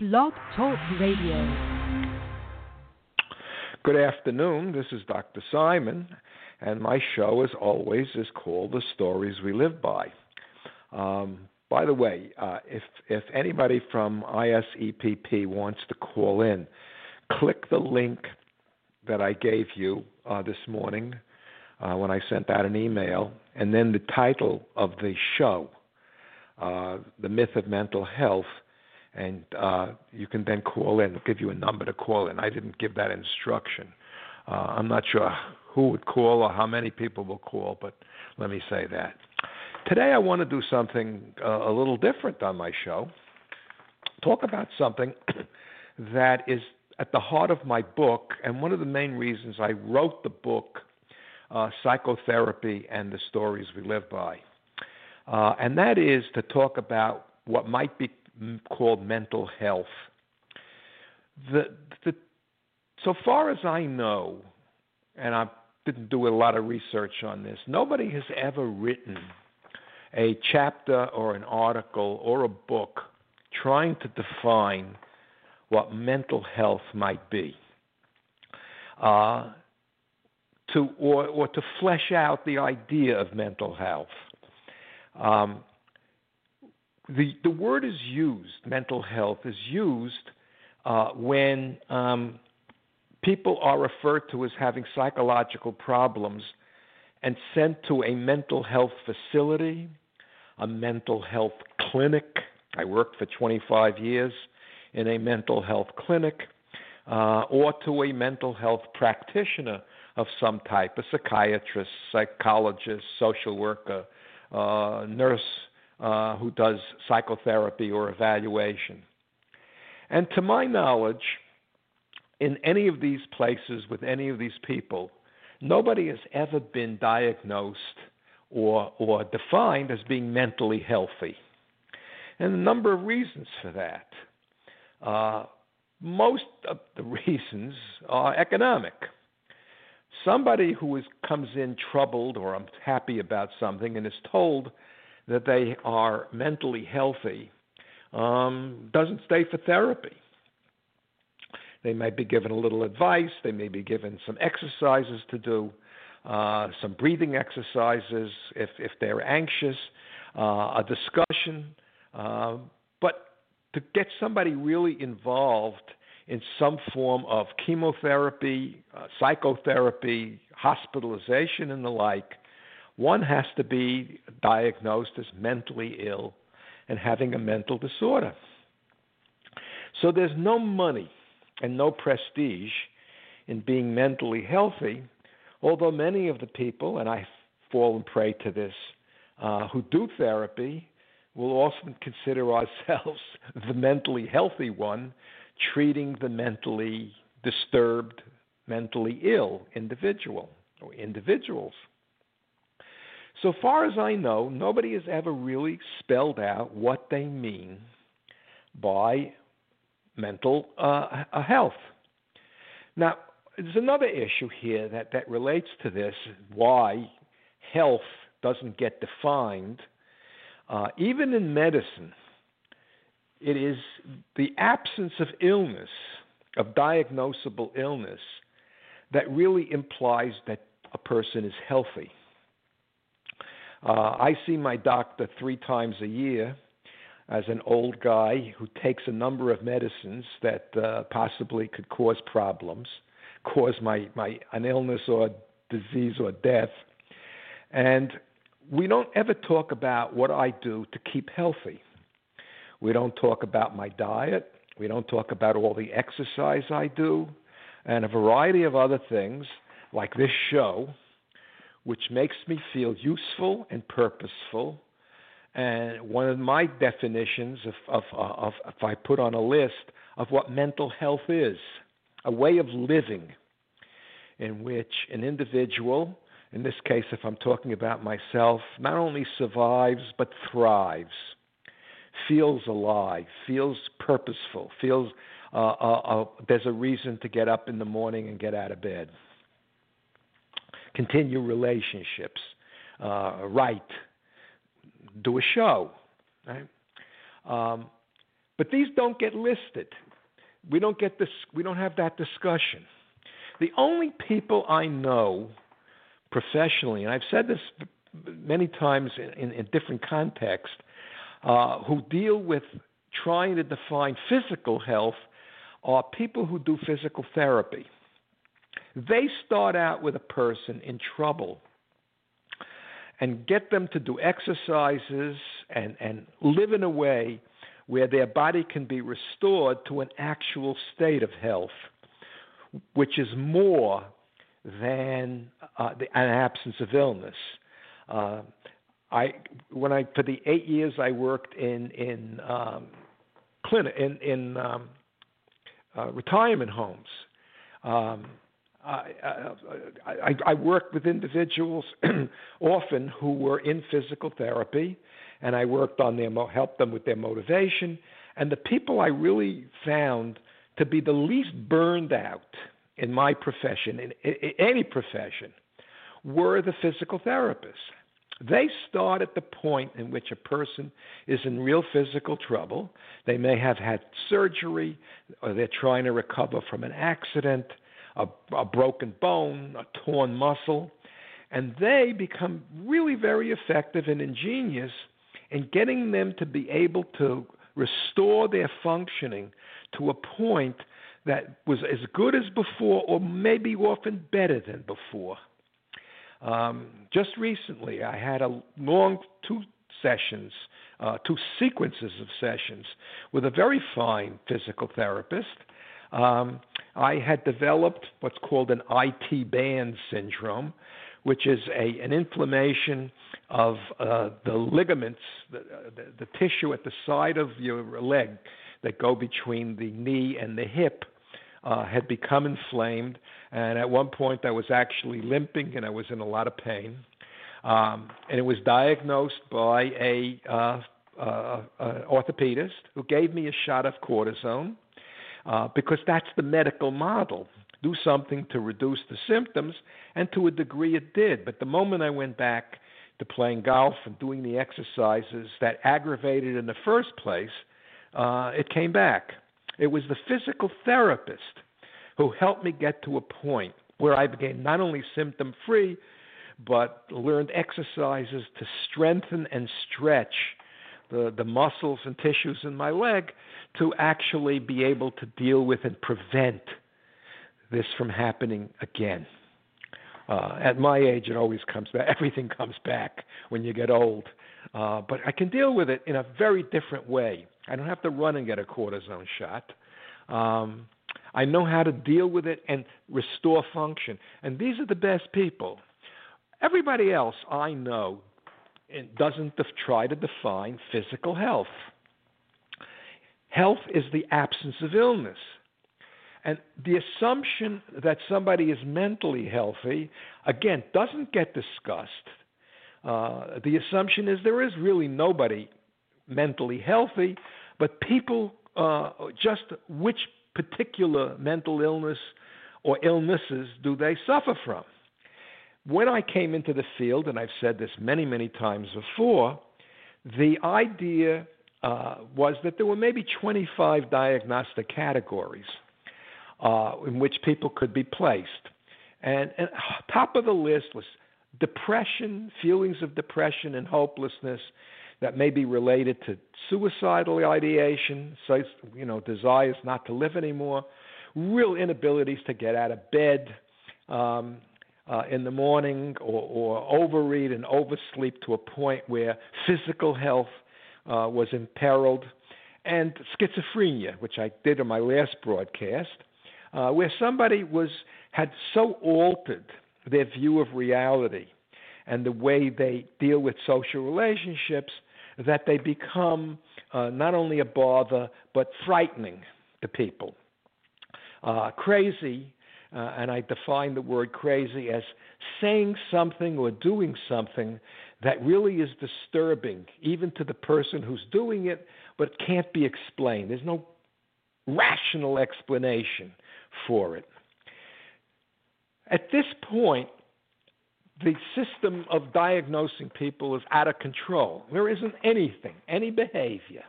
Blog Talk Radio. Good afternoon. This is Dr. Simon, and my show, as always, is called The Stories We Live By. Um, by the way, uh, if if anybody from ISEPP wants to call in, click the link that I gave you uh, this morning uh, when I sent out an email, and then the title of the show, uh, "The Myth of Mental Health." And uh, you can then call in. I'll give you a number to call in. I didn't give that instruction. Uh, I'm not sure who would call or how many people will call, but let me say that. Today I want to do something uh, a little different on my show. Talk about something that is at the heart of my book, and one of the main reasons I wrote the book, uh, Psychotherapy and the Stories We Live By. Uh, and that is to talk about what might be called mental health. The, the, so far as I know, and I didn't do a lot of research on this, nobody has ever written a chapter or an article or a book trying to define what mental health might be. Uh, to or, or to flesh out the idea of mental health. Um, the the word is used, mental health is used uh, when um, people are referred to as having psychological problems and sent to a mental health facility, a mental health clinic. I worked for 25 years in a mental health clinic, uh, or to a mental health practitioner of some type, a psychiatrist, psychologist, social worker, uh, nurse, uh, who does psychotherapy or evaluation. And to my knowledge, in any of these places with any of these people, nobody has ever been diagnosed or, or defined as being mentally healthy. And a number of reasons for that. Uh, most of the reasons are economic. Somebody who is, comes in troubled or unhappy about something and is told that they are mentally healthy um, doesn't stay for therapy. They might be given a little advice, they may be given some exercises to do, uh, some breathing exercises if, if they're anxious, uh, a discussion. Uh, but to get somebody really involved in some form of chemotherapy, uh, psychotherapy, hospitalization, and the like, one has to be diagnosed as mentally ill and having a mental disorder. So there's no money and no prestige in being mentally healthy, although many of the people, and I fall prey to this, uh, who do therapy will often consider ourselves the mentally healthy one, treating the mentally disturbed, mentally ill individual or individuals. So far as I know, nobody has ever really spelled out what they mean by mental uh, health. Now, there's another issue here that, that relates to this why health doesn't get defined. Uh, even in medicine, it is the absence of illness, of diagnosable illness, that really implies that a person is healthy. Uh, I see my doctor three times a year as an old guy who takes a number of medicines that uh, possibly could cause problems, cause my, my an illness or disease or death. And we don't ever talk about what I do to keep healthy. We don't talk about my diet. We don't talk about all the exercise I do and a variety of other things like this show which makes me feel useful and purposeful. And one of my definitions of, of, of, if I put on a list of what mental health is, a way of living in which an individual, in this case, if I'm talking about myself, not only survives but thrives, feels alive, feels purposeful, feels uh, uh, uh, there's a reason to get up in the morning and get out of bed continue relationships, uh, write, do a show. Right? Um, But these don't get listed. We don't get this. We don't have that discussion. The only people I know professionally, and I've said this many times in, in, in different contexts, uh, who deal with trying to define physical health are people who do physical therapy. They start out with a person in trouble and get them to do exercises and, and live in a way where their body can be restored to an actual state of health, which is more than uh, the, an absence of illness. Uh, I when I for the eight years I worked in in um, clinic in in um, uh, retirement homes. Um, I, I, worked with individuals often who were in physical therapy, and I worked on their helped them with their motivation. And the people I really found to be the least burned out in my profession, in, in any profession, were the physical therapists. They start at the point in which a person is in real physical trouble. They may have had surgery, or they're trying to recover from an accident, a, a broken bone, a torn muscle, and they become really very effective and ingenious in getting them to be able to restore their functioning to a point that was as good as before, or maybe often better than before. Um, just recently, I had a long two sessions, uh, two sequences of sessions with a very fine physical therapist. Um, I had developed what's called an IT band syndrome, which is a, an inflammation of uh, the ligaments, the, the, the tissue at the side of your leg that go between the knee and the hip uh, had become inflamed, and at one point I was actually limping and I was in a lot of pain. Um, and it was diagnosed by a uh, uh, uh, orthopedist who gave me a shot of cortisone uh, because that's the medical model. Do something to reduce the symptoms, and to a degree it did. But the moment I went back to playing golf and doing the exercises that aggravated in the first place, uh, it came back. It was the physical therapist who helped me get to a point where I became not only symptom free, but learned exercises to strengthen and stretch the, the muscles and tissues in my leg to actually be able to deal with and prevent this from happening again. Uh, at my age, it always comes back. Everything comes back when you get old. Uh, but I can deal with it in a very different way. I don't have to run and get a cortisone shot. Um, I know how to deal with it and restore function. And these are the best people. Everybody else I know doesn't try to define physical health. Health is the absence of illness. And the assumption that somebody is mentally healthy, again, doesn't get discussed. Uh, the assumption is there is really nobody mentally healthy, but people uh, just which particular mental illness or illnesses do they suffer from. When I came into the field, and I've said this many, many times before, the idea uh, was that there were maybe 25 diagnostic categories uh, in which people could be placed. And, and top of the list was depression, feelings of depression and hopelessness that may be related to suicidal ideation, so you know, desires not to live anymore, real inabilities to get out of bed um, uh, in the morning, or, or overeat and oversleep to a point where physical health uh, was imperiled, and schizophrenia, which I did in my last broadcast, uh, where somebody was had so altered their view of reality and the way they deal with social relationships that they become uh, not only a bother but frightening to people. Uh, crazy, uh, and I define the word crazy as saying something or doing something that really is disturbing, even to the person who's doing it, but can't be explained. There's no rational explanation for it. At this point, the system of diagnosing people is out of control. There isn't anything, any behavior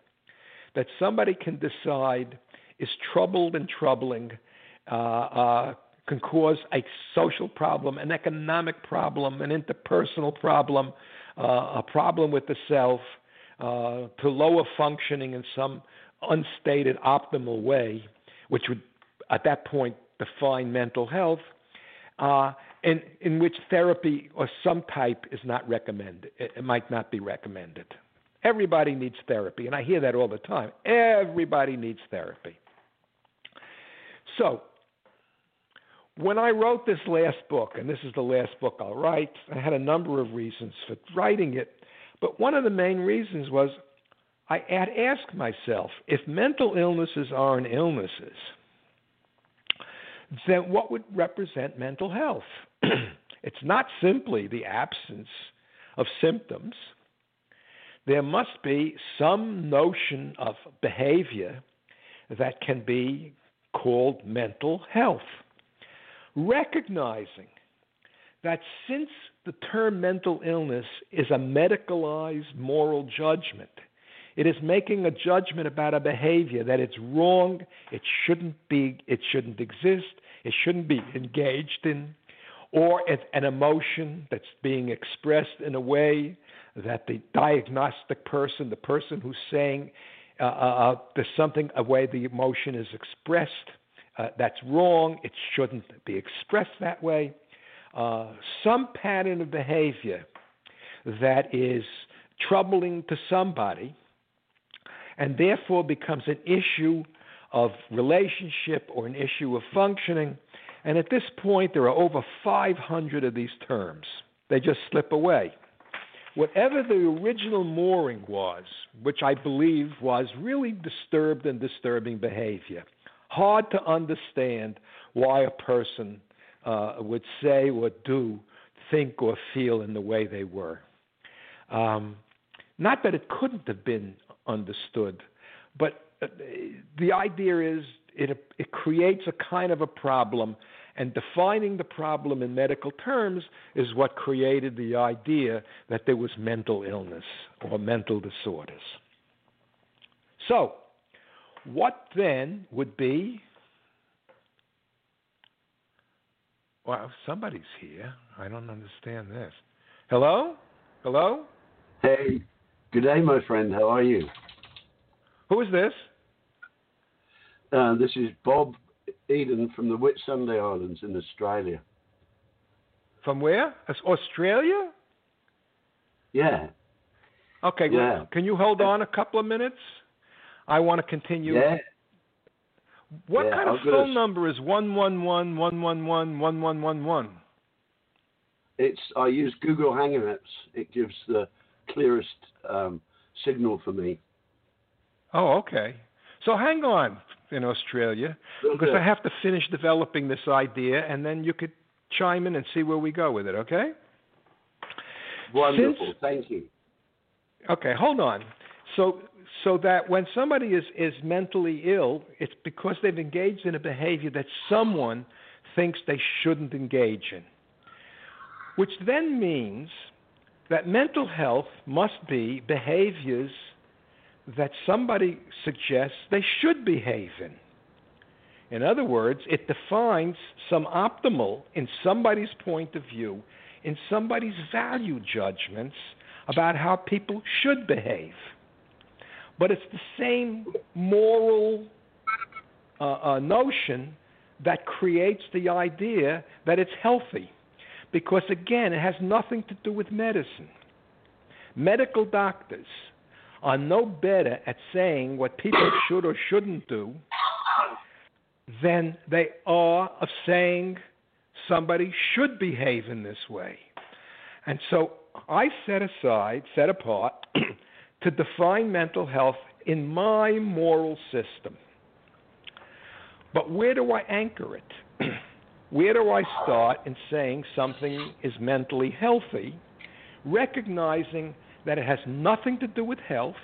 that somebody can decide is troubled and troubling, uh, uh, can cause a social problem, an economic problem, an interpersonal problem, uh, a problem with the self, uh, to lower functioning in some unstated optimal way, which would at that point define mental health, uh, in, in which therapy or some type is not recommended. It, it might not be recommended. Everybody needs therapy, and I hear that all the time. Everybody needs therapy. So, when I wrote this last book, and this is the last book I'll write, I had a number of reasons for writing it, but one of the main reasons was I had asked myself if mental illnesses aren't illnesses, then what would represent mental health? it's not simply the absence of symptoms. There must be some notion of behavior that can be called mental health. Recognizing that since the term mental illness is a medicalized moral judgment, it is making a judgment about a behavior that it's wrong, it shouldn't be, it shouldn't exist, it shouldn't be engaged in, or it's an emotion that's being expressed in a way that the diagnostic person, the person who's saying uh, uh, uh there's something, a way the emotion is expressed uh, that's wrong, it shouldn't be expressed that way. Uh, some pattern of behavior that is troubling to somebody and therefore becomes an issue of relationship or an issue of functioning. And at this point, there are over 500 of these terms. They just slip away. Whatever the original mooring was, which I believe was really disturbed and disturbing behavior, hard to understand why a person uh, would say or do, think or feel in the way they were. Um, not that it couldn't have been understood. But uh, the idea is it, it creates a kind of a problem, and defining the problem in medical terms is what created the idea that there was mental illness or mental disorders. So, what then would be? Well, somebody's here. I don't understand this. Hello? Hello? Hey, Good day, my friend. How are you? Who is this? Uh, this is Bob Eden from the Whitsunday Islands in Australia. From where? Australia? Yeah. Okay. Yeah. Well, can you hold on a couple of minutes? I want to continue. Yeah. What yeah, kind of phone just... number is one one one one one one one one one one? It's I use Google Hangouts. It gives the clearest um, signal for me. Oh, okay. So hang on in Australia because I have to finish developing this idea, and then you could chime in and see where we go with it. Okay? Wonderful. Since, Thank you. Okay, hold on. So, so that when somebody is is mentally ill, it's because they've engaged in a behavior that someone thinks they shouldn't engage in, which then means that mental health must be behaviors that somebody suggests they should behave in. In other words, it defines some optimal, in somebody's point of view, in somebody's value judgments about how people should behave. But it's the same moral uh, uh, notion that creates the idea that it's healthy because, again, it has nothing to do with medicine. Medical doctors are no better at saying what people should or shouldn't do than they are of saying somebody should behave in this way. And so I set aside, set apart, to define mental health in my moral system. But where do I anchor it? Where do I start in saying something is mentally healthy, recognizing that it has nothing to do with health,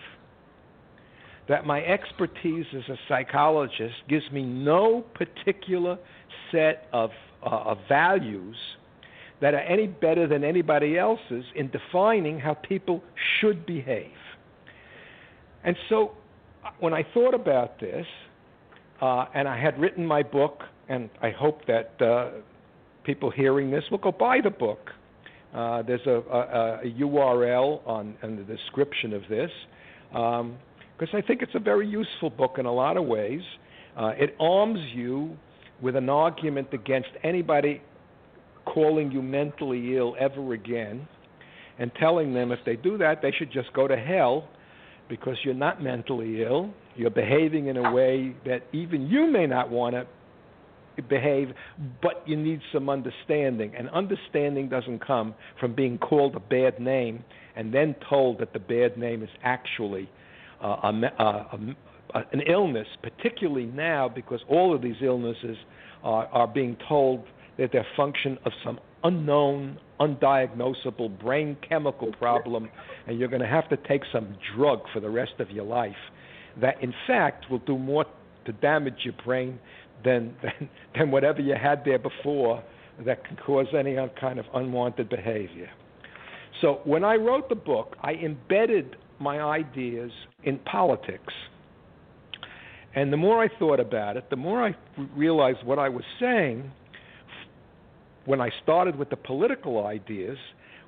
that my expertise as a psychologist gives me no particular set of, uh, of values that are any better than anybody else's in defining how people should behave. And so when I thought about this, uh, and I had written my book, and I hope that uh, people hearing this will go buy the book. Uh, there's a, a, a, URL on the description of this because um, I think it's a very useful book in a lot of ways. Uh, it arms you with an argument against anybody calling you mentally ill ever again and telling them if they do that, they should just go to hell because you're not mentally ill. You're behaving in a way that even you may not want to behave, but you need some understanding. And understanding doesn't come from being called a bad name and then told that the bad name is actually uh, a, a, a, an illness, particularly now because all of these illnesses are, are being told that they're function of some unknown, undiagnosable brain chemical problem, and you're going to have to take some drug for the rest of your life that, in fact, will do more to damage your brain than, than, than whatever you had there before that can cause any kind of unwanted behavior. So when I wrote the book, I embedded my ideas in politics. And the more I thought about it, the more I realized what I was saying when I started with the political ideas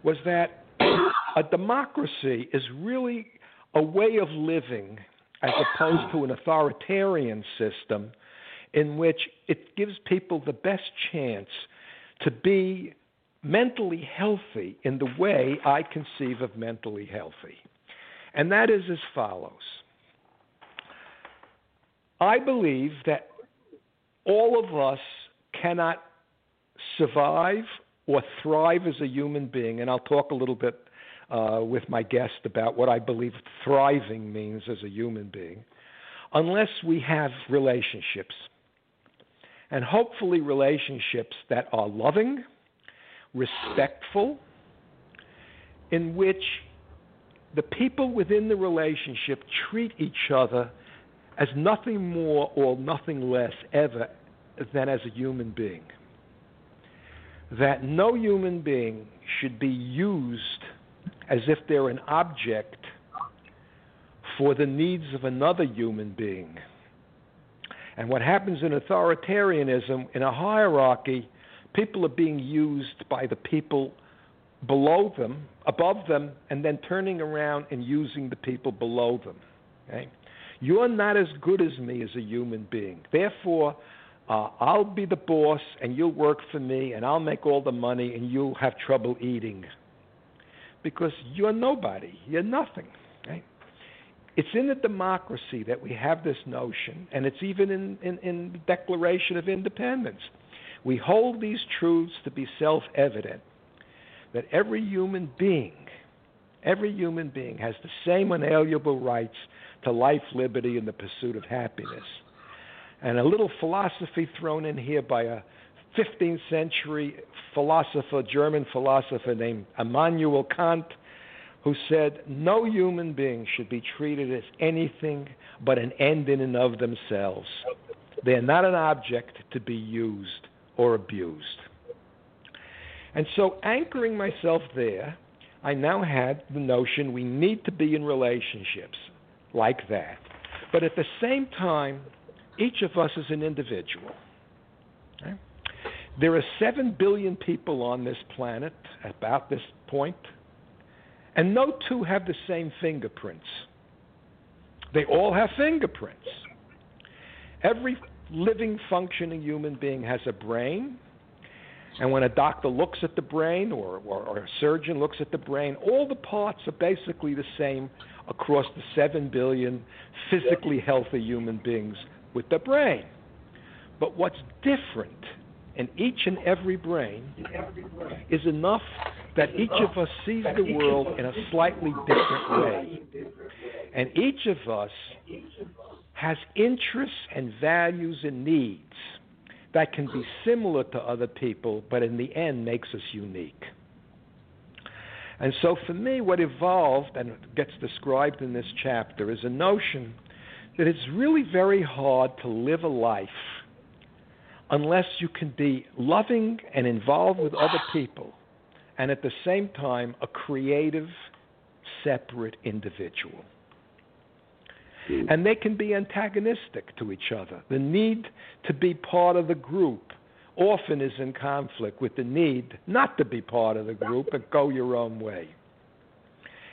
was that a democracy is really a way of living as opposed to an authoritarian system in which it gives people the best chance to be mentally healthy in the way I conceive of mentally healthy. And that is as follows I believe that all of us cannot survive or thrive as a human being, and I'll talk a little bit uh, with my guest about what I believe thriving means as a human being, unless we have relationships and hopefully relationships that are loving, respectful, in which the people within the relationship treat each other as nothing more or nothing less ever than as a human being. That no human being should be used as if they're an object for the needs of another human being and what happens in authoritarianism, in a hierarchy, people are being used by the people below them, above them, and then turning around and using the people below them. Okay? You're not as good as me as a human being. Therefore, uh, I'll be the boss and you'll work for me and I'll make all the money and you'll have trouble eating. Because you're nobody. You're nothing. It's in the democracy that we have this notion, and it's even in, in, in the Declaration of Independence. We hold these truths to be self evident that every human being, every human being has the same unalienable rights to life, liberty, and the pursuit of happiness. And a little philosophy thrown in here by a 15th century philosopher, German philosopher named Immanuel Kant, who said no human being should be treated as anything but an end in and of themselves. They're not an object to be used or abused. And so, anchoring myself there, I now had the notion we need to be in relationships like that. But at the same time, each of us is an individual. Okay? There are 7 billion people on this planet about this point. And no two have the same fingerprints. They all have fingerprints. Every living, functioning human being has a brain. And when a doctor looks at the brain or, or, or, a surgeon looks at the brain, all the parts are basically the same across the 7 billion physically healthy human beings with the brain. But what's different in each and every brain is enough that each of us sees the world in a slightly different way. And each of us has interests and values and needs that can be similar to other people, but in the end makes us unique. And so for me, what evolved and gets described in this chapter is a notion that it's really very hard to live a life unless you can be loving and involved with other people and at the same time a creative, separate individual. Hmm. And they can be antagonistic to each other. The need to be part of the group often is in conflict with the need not to be part of the group and go your own way.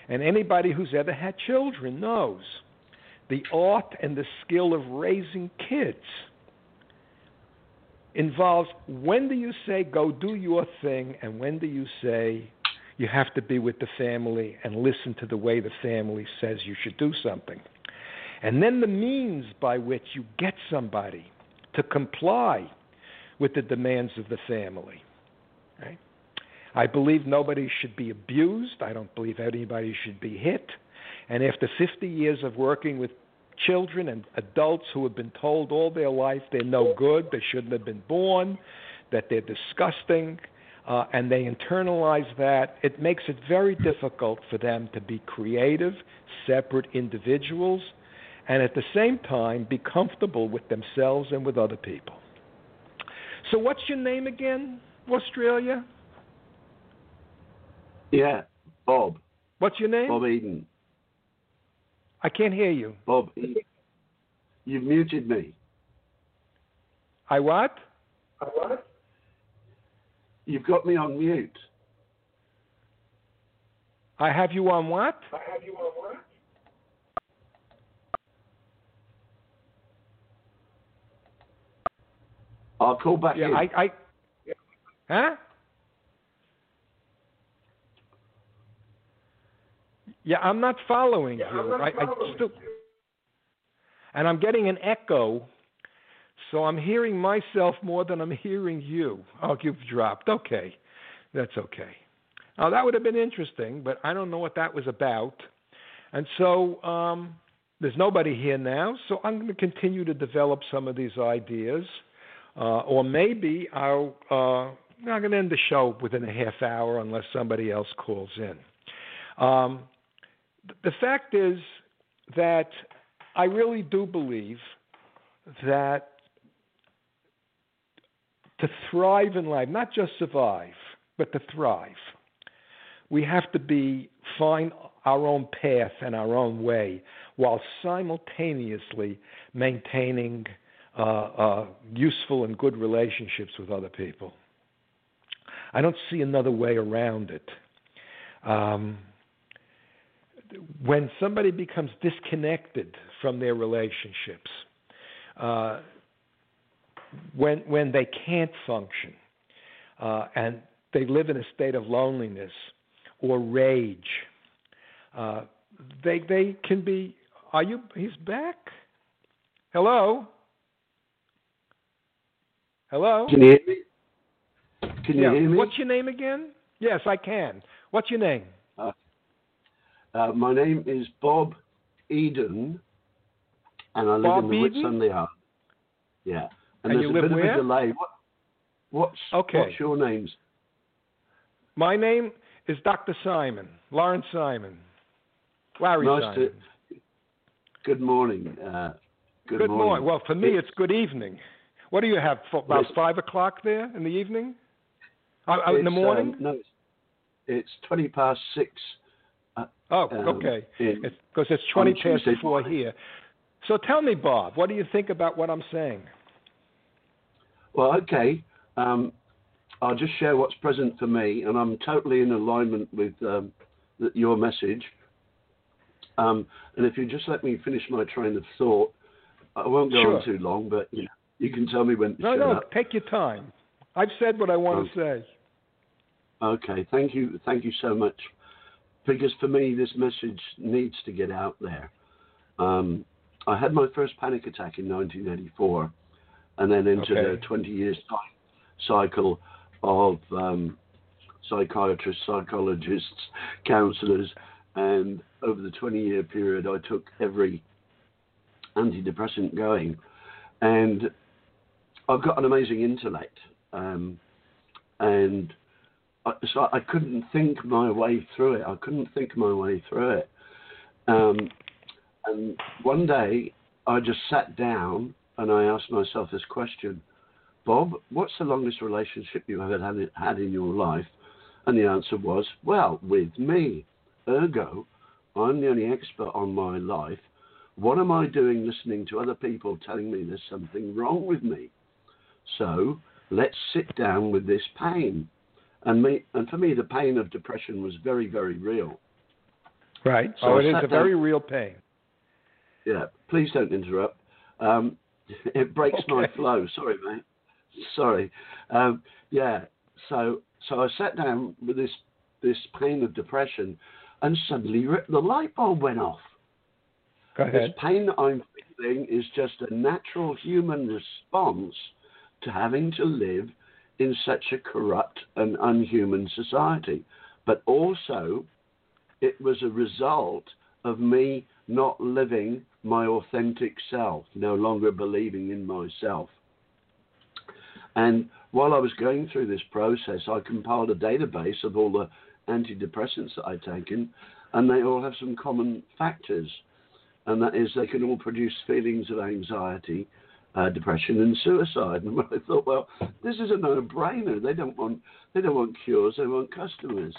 And anybody who's ever had children knows the art and the skill of raising kids involves when do you say go do your thing and when do you say you have to be with the family and listen to the way the family says you should do something. And then the means by which you get somebody to comply with the demands of the family. Right? I believe nobody should be abused. I don't believe anybody should be hit. And after 50 years of working with children and adults who have been told all their life they're no good, they shouldn't have been born, that they're disgusting, uh, and they internalize that, it makes it very difficult for them to be creative, separate individuals, and at the same time be comfortable with themselves and with other people. So, what's your name again, Australia? Yeah, Bob. What's your name? Bob Eden. I can't hear you. Bob, you've muted me. I what? I what? You've got me on mute. I have you on what? I have you on what? I'll call back yeah, in. I, I, huh? Yeah, I'm not following yeah, you. Not I, following I still, and I'm getting an echo, so I'm hearing myself more than I'm hearing you. Oh, you've dropped. Okay, that's okay. Now that would have been interesting, but I don't know what that was about, and so um, there's nobody here now. So I'm going to continue to develop some of these ideas, uh, or maybe I'll. Uh, I'm going to end the show within a half hour unless somebody else calls in. Um, the fact is that I really do believe that to thrive in life, not just survive, but to thrive, we have to be find our own path and our own way while simultaneously maintaining uh, uh, useful and good relationships with other people. I don't see another way around it. Um, when somebody becomes disconnected from their relationships, uh, when when they can't function, uh, and they live in a state of loneliness or rage, uh, they they can be. Are you? He's back. Hello. Hello. Can you hear me? Can you yeah. hear me? What's your name again? Yes, I can. What's your name? Uh, my name is Bob Eden, and I live Bob in the Eden? Whitsunday Yard. Yeah, and, And there's you a bit where? of a delay. What, what's Okay. what's your names? My name is Dr. Simon, Lawrence Simon, Larry nice Simon. to. Good morning. Uh, good, Good morning. Well, for me, It's- it's good evening. What do you have? For about five o'clock there in the evening? Uh, uh, in the morning? Um, no, it's, it's twenty past six. Oh, um, okay. Because it's, 20 past Tuesday four morning. here. So tell me, Bob, what do you think about what I'm saying? Well, okay. Um, I'll just share what's present for me, and I'm totally in alignment with um, your message. Um, and if you just let me finish my train of thought, I won't go Sure. on too long, but you, know, you can tell me when to No, no, up. take your time. I've said what I want to say. Okay, thank you, thank you so much. Because for me, this message needs to get out there. Um, I had my first panic attack in 1984, and then entered Okay. a 20-year cycle of um, psychiatrists, psychologists, counselors, and over the 20-year period, I took every antidepressant going, and I've got an amazing intellect, um, and so I couldn't think my way through it. I couldn't think my way through it. Um, and one day, I just sat down and I asked myself this question Bob, what's the longest relationship you ever had, had in your life? And the answer was, well, with me. Ergo, I'm the only expert on my life. what am I doing listening to other people telling me there's something wrong with me? So let's sit down with this pain. And me, and for me, the pain of depression was very, very real. Right. So oh, it is a down- very real pain. Yeah, please don't interrupt. Um, it breaks my flow. Sorry, mate. Sorry. Um, yeah. So so I sat down with this this pain of depression, and suddenly the light bulb went off. Go ahead. This pain that I'm feeling is just a natural human response to having to live in such a corrupt and unhuman society. But also, it was a result of me not living my authentic self, no longer believing in myself. And while I was going through this process, I compiled a database of all the antidepressants that I'd taken, and they all have some common factors and that is they can all produce feelings of anxiety, uh, depression, and suicide. And I thought, well, this is a no-brainer. They don't want they don't want cures. They want customers.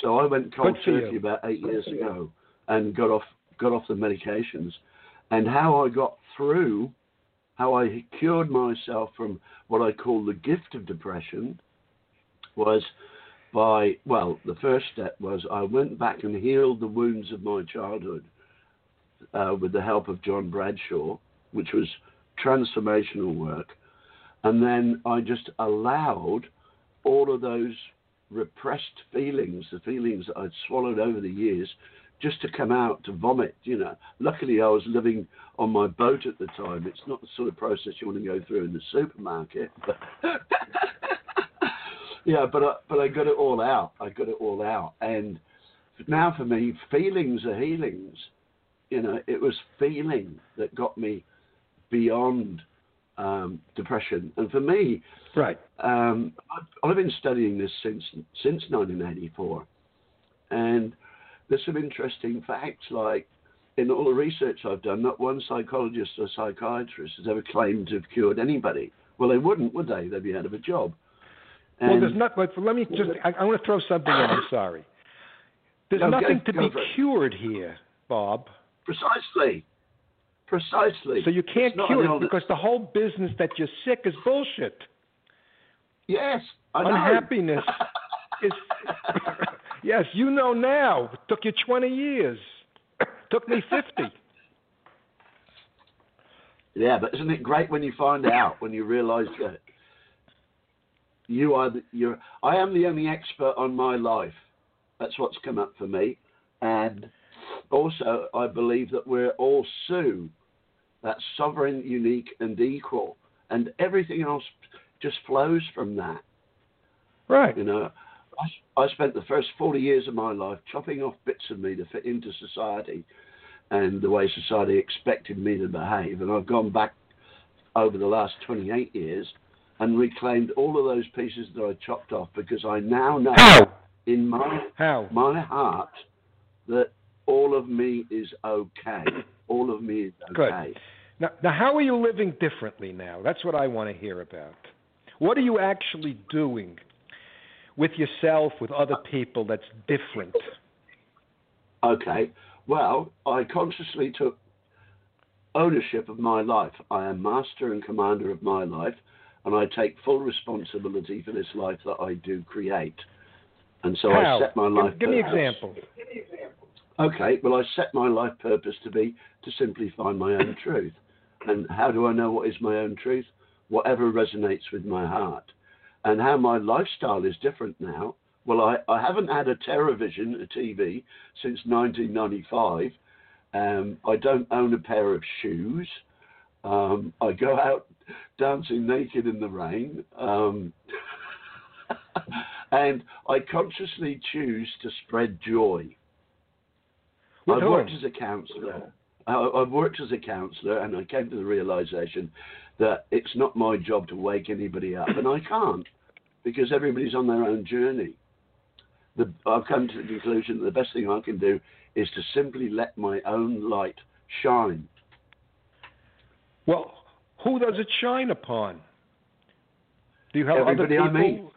So I went cold Good for you. turkey about eight years ago and got off got off the medications. And how I got through, how I cured myself from what I call the gift of depression, was by well, the first step was I went back and healed the wounds of my childhood uh, with the help of John Bradshaw, which was transformational work. And then I just allowed all of those repressed feelings, the feelings that I'd swallowed over the years, just to come out to vomit. You know, luckily I was living on my boat at the time. It's not the sort of process you want to go through in the supermarket. But yeah, but I, but I got it all out. I got it all out, and now for me, feelings are healings. You know, it was feeling that got me beyond um, depression, and for me, Right. um, I've, I've been studying this since since 1984, and there's some interesting facts. Like in all the research I've done, not one psychologist or psychiatrist has ever claimed to have cured anybody. Well, they wouldn't, would they? They'd be out of a job. well, there's not. But let me just. I, I want to throw something in. I'm sorry. There's Okay, nothing to go be cured here, Bob. precisely, precisely. So you can't cure it because the whole business that you're sick is bullshit. yes, I know. Unhappiness is. yes, you know now. It took you 20 years. It took me 50. Yeah, but isn't it great when you find out, when you realise that you are the, you're I am the only expert on my life. That's what's come up for me, and also I believe that we're all Sue. That's sovereign, unique, and equal, and everything else just flows from that. Right. You know, I, I spent the first 40 years of my life chopping off bits of me to fit into society and the way society expected me to behave. And I've gone back over the last 28 years and reclaimed all of those pieces that I chopped off because I now know How? in my, How? my heart that all of me is okay. All of me is okay. Good. Now, now, how are you living differently now? That's what I want to hear about. What are you actually doing with yourself, with other people that's different? Okay. Well, I consciously took ownership of my life. I am master and commander of my life, and I take full responsibility for this life that I do create. And so how? I set my Give- life. give, me an example. Okay. Well, I set my life purpose to be to simply find my own truth. And how do I know what is my own truth? Whatever resonates with my heart. And how my lifestyle is different now. Well, I, I haven't had a television, a TV, since 1995. Um, I don't own a pair of shoes. Um, I go out dancing naked in the rain. Um, and I consciously choose to spread joy. I've worked as a counsellor. I- I've worked as a counsellor, and I came to the realization that it's not my job to wake anybody up, and I can't because everybody's on their own journey. The, I've come to the conclusion that the best thing I can do is to simply let my own light shine. Well, who does it shine upon? Do you have Everybody I other meet. people?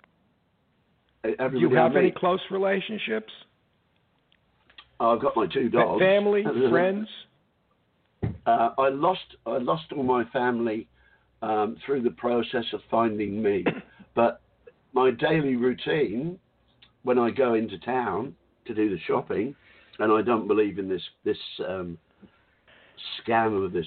E, Do Everybody you have I any close relationships? I've got my two dogs. Family, friends? uh, I lost I lost all my family um, through the process of finding me, but my daily routine when I go into town to do the shopping, and I don't believe in this this um, scam of this.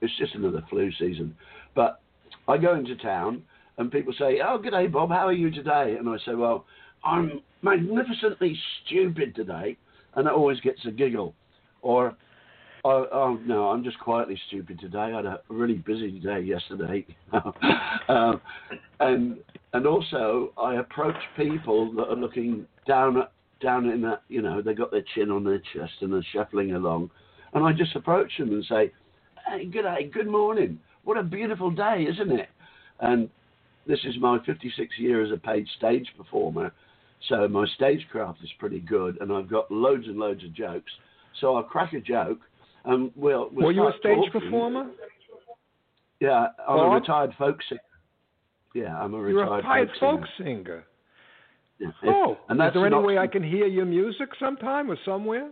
It's just another flu season, but I go into town and people say, "Oh, good day, Bob. How are you today?" And I say, "Well, I'm magnificently stupid today," and it always gets a giggle. Or, oh, oh no, I'm just quietly stupid today. I had a really busy day yesterday, um, and and also I approach people that are looking down at down in that, you know, they got their chin on their chest and they're shuffling along, and I just approach them and say, "Hey, good day, good morning. What a beautiful day, isn't it?" And this is my 56 year as a paid stage performer, so my stagecraft is pretty good, and I've got loads and loads of jokes. So I'll crack a joke, and we'll. we'll Were you a stage talking. performer? Yeah, I'm Bob? a retired folk singer. Yeah, I'm a You're retired a retired folk folk singer. singer. Yeah. Oh, and is there any an way I can hear your music sometime or somewhere?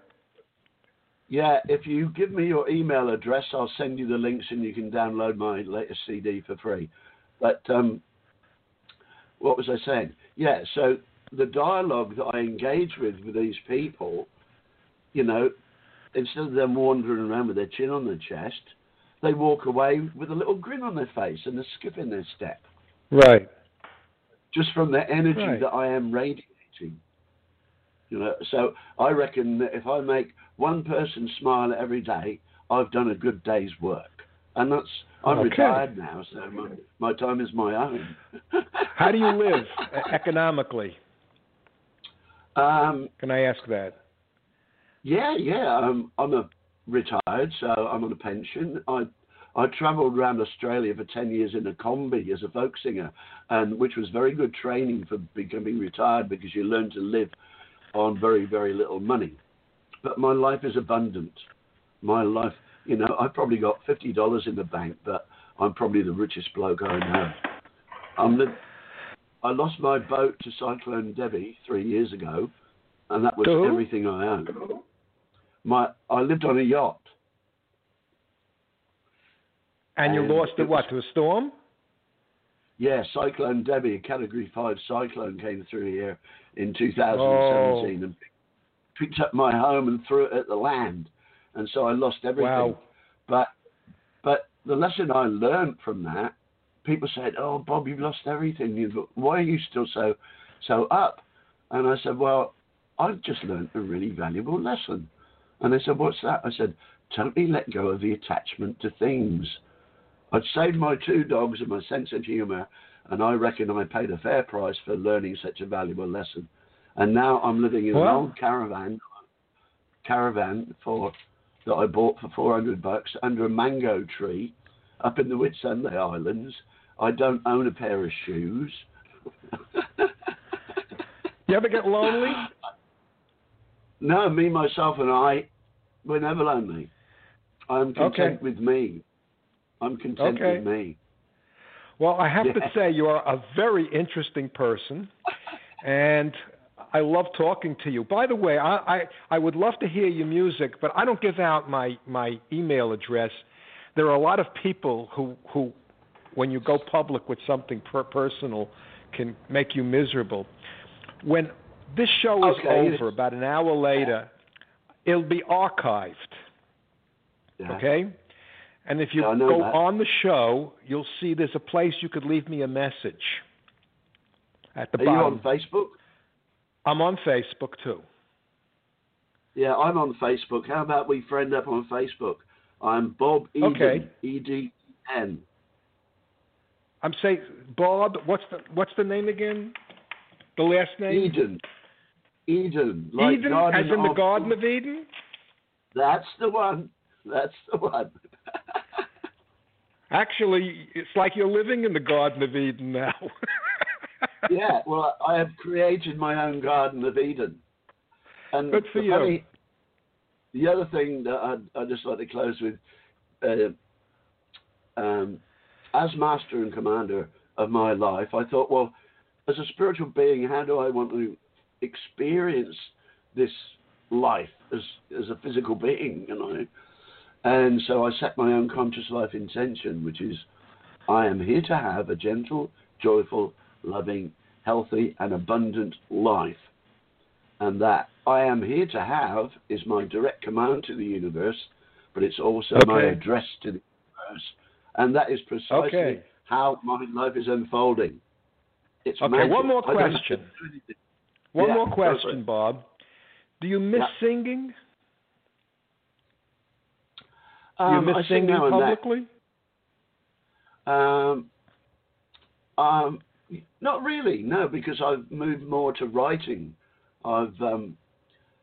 Yeah, if you give me your email address, I'll send you the links and you can download my latest CD for free. But um, what was I saying? Yeah, so the dialogue that I engage with with these people, you know, instead of them wandering around with their chin on their chest, they walk away with a little grin on their face and a skip in their step, Right. just from the energy Right. that I am radiating. You know, so I reckon that if I make one person smile every day, I've done a good day's work. And that's I'm Okay. retired now, so my, my time is my own. How do you live economically? Um, Can I ask that? yeah, yeah. I'm I'm a retired, so I'm on a pension. I I travelled around Australia for ten years in a Kombi as a folk singer, and which was very good training for becoming retired because you learn to live on very very little money. But my life is abundant. My life, you know, I've probably got fifty dollars in the bank, but I'm probably the richest bloke I know. I'm the, I lost my boat to Cyclone Debbie three years ago, and that was To who? everything I owned. My I lived on a yacht. And you lost it it what to a storm? Yeah, Cyclone Debbie, a Category Five cyclone, came through here in 2017 Oh. and picked up my home and threw it at the land, and so I lost everything. Wow. But but the lesson I learned from that, people said, "Oh, Bob, you've lost everything. You've, why are you still so so up?" And I said, "Well, I've just learned a really valuable lesson." And they said, "What's that?" I said, "Totally let go of the attachment to things." I'd saved my two dogs and my sense of humour, and I reckon I paid a fair price for learning such a valuable lesson. And now I'm living in an old caravan, caravan for that I bought for 400 bucks under a mango tree up in the Whitsunday Islands. I don't own a pair of shoes. You ever get lonely? No, me, myself, and I, we're never lonely. I'm content Okay. with me. I'm content Okay. with me. Well, I have to say you are a very interesting person, and I love talking to you. By the way, I, I I would love to hear your music, but I don't give out my my email address. There are a lot of people who who, when you go public with something per- personal, can make you miserable. When this show is Okay. over, about an hour later, it'll be archived. Yeah. Okay? And if you Yeah, go that. on the show, you'll see there's a place you could leave me a message at the Are you on Facebook? I'm on Facebook too. Yeah, I'm on Facebook. How about we friend up on Facebook? I'm Bob Eden. Okay. E D N. I'm saying Bob. What's the what's the name again? The last name? Eden. Eden. Like Eden, Garden as in the Garden of Eden. That's the one. That's the one. Actually, it's like you're living in the Garden of Eden now. yeah, well, I have created my own Garden of Eden. And Good for the you. funny- the other thing that I'd, I'd just like to close with, uh, um, as master and commander of my life, I thought, well, as a spiritual being, how do I want to experience this life as as a physical being? You know, And so I set my own conscious life intention, which is I am here to have a gentle, joyful, loving, healthy, and abundant life. And that I am here to have is my direct command to the universe, but it's also okay. my address to the universe. And that is precisely okay. how my life is unfolding. It's okay, magic. one more question. One yeah, more question, Bob. Do you miss yeah. singing? Do um, you miss I singing publicly? Um, um, not really, no, because I've moved more to writing. I've, um,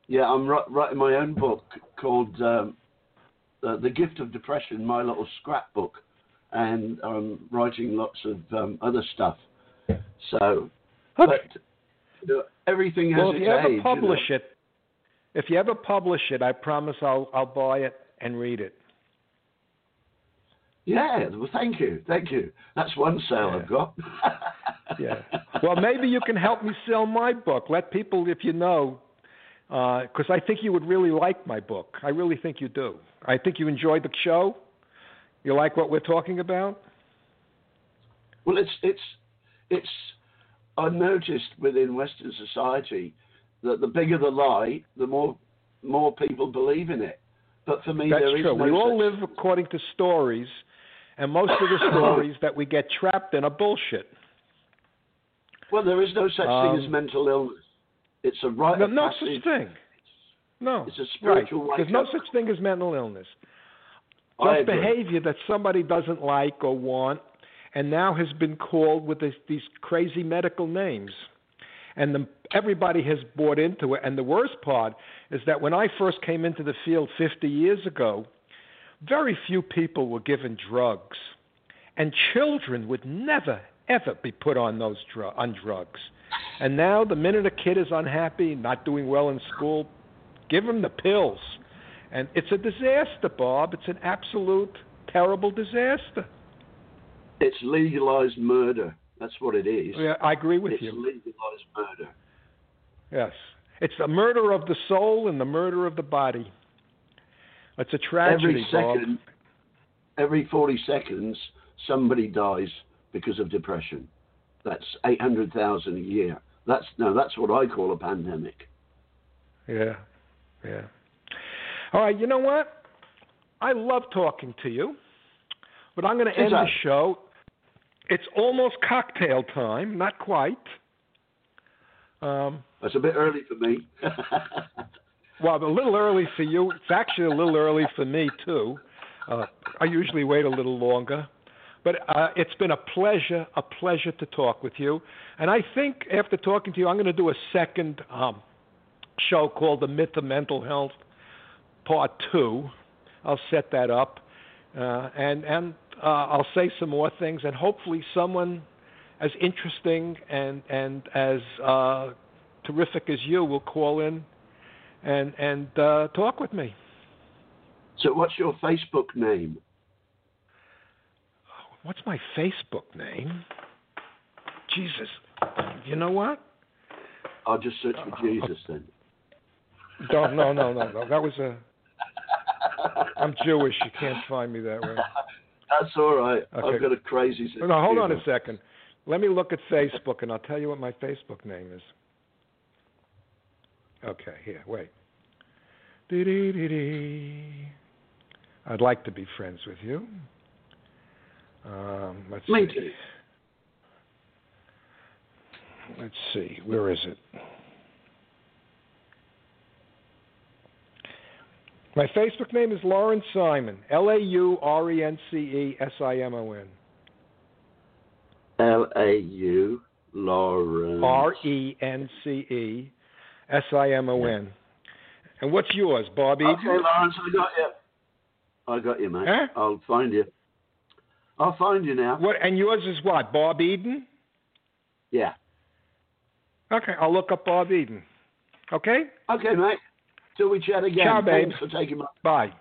yeah, I'm writing my own book called um, uh, The Gift of Depression, my little scrapbook, and I'm writing lots of um, other stuff. So, okay. but you know, everything has well, if its you ever age. publish you know. it, if you ever publish it, I promise I'll I'll buy it and read it. Yeah, well, thank you, thank you. That's one sale Yeah. I've got. Yeah. Well, maybe you can help me sell my book. Let people, if you know, because I think you would really like my book. I really think you do. I think you enjoyed the show. You like what we're talking about? Well, it's it's it's. I noticed within Western society that the bigger the lie, the more more people believe in it. But for me, That's there is true. no we all live according to stories, and most of the stories that we get trapped in are bullshit. Well, there is no such Um, thing as mental illness. It's a right No, no such thing. No. It's a spiritual right. There's no such thing as mental illness. Just behavior that somebody doesn't like or want, and now has been called with this, these crazy medical names. And the, everybody has bought into it. And the worst part is that when I first came into the field 50 years ago, very few people were given drugs, and children would never ever be put on those dr- on drugs. And now, the minute a kid is unhappy, not doing well in school, give them the pills. And it's a disaster, Bob. It's an absolute terrible disaster. It's legalized murder. That's what it is. Yeah, I agree with it's you. It's legalized murder. Yes. It's the murder of the soul and the murder of the body. It's a tragedy, every second, every 40 seconds, somebody dies because of depression. That's 800,000 a year. That's no, that's what I call a pandemic. Yeah. Yeah. All right, you know what? I love talking to you, but I'm going to end the show. It's almost cocktail time, not quite. Um, That's a bit early for me. Well, a little early for you. It's actually a little early for me too. Uh, I usually wait a little longer, but uh, it's been a pleasure, a pleasure to talk with you. And I think after talking to you, I'm going to do a second um, show called "The Myth of Mental Health," Part Two. I'll set that up, uh, and and uh, I'll say some more things, and hopefully someone as interesting and and as uh, terrific as you will call in and and uh, talk with me. so, what's your Facebook name? What's my Facebook name? Jesus, you know what? I'll just search for Jesus then. No, no, no, no, no. That was a. I'm Jewish. You can't find me that way. That's all right. Okay. I've got a crazy. No, no, hold on a second. Let me look at Facebook, and I'll tell you what my Facebook name is. Okay, here, wait. Dee-dee-dee-dee. I'd like to be friends with you. Um, let's Me see. Let's see. Where is it? My Facebook name is Laurence Simon. L A U R E N C E S I M O N. L A U Laurence. R E N C E S I M O N. And what's yours, Bobby? Okay, Laurence, I got you. I got you, mate. Huh? I'll find you. I'll find you now. What? And yours is what? Bob Eden? Yeah. Okay, I'll look up Bob Eden. Okay. Okay, mate. Till we chat again. Ciao, babe. Thanks for taking my Bye.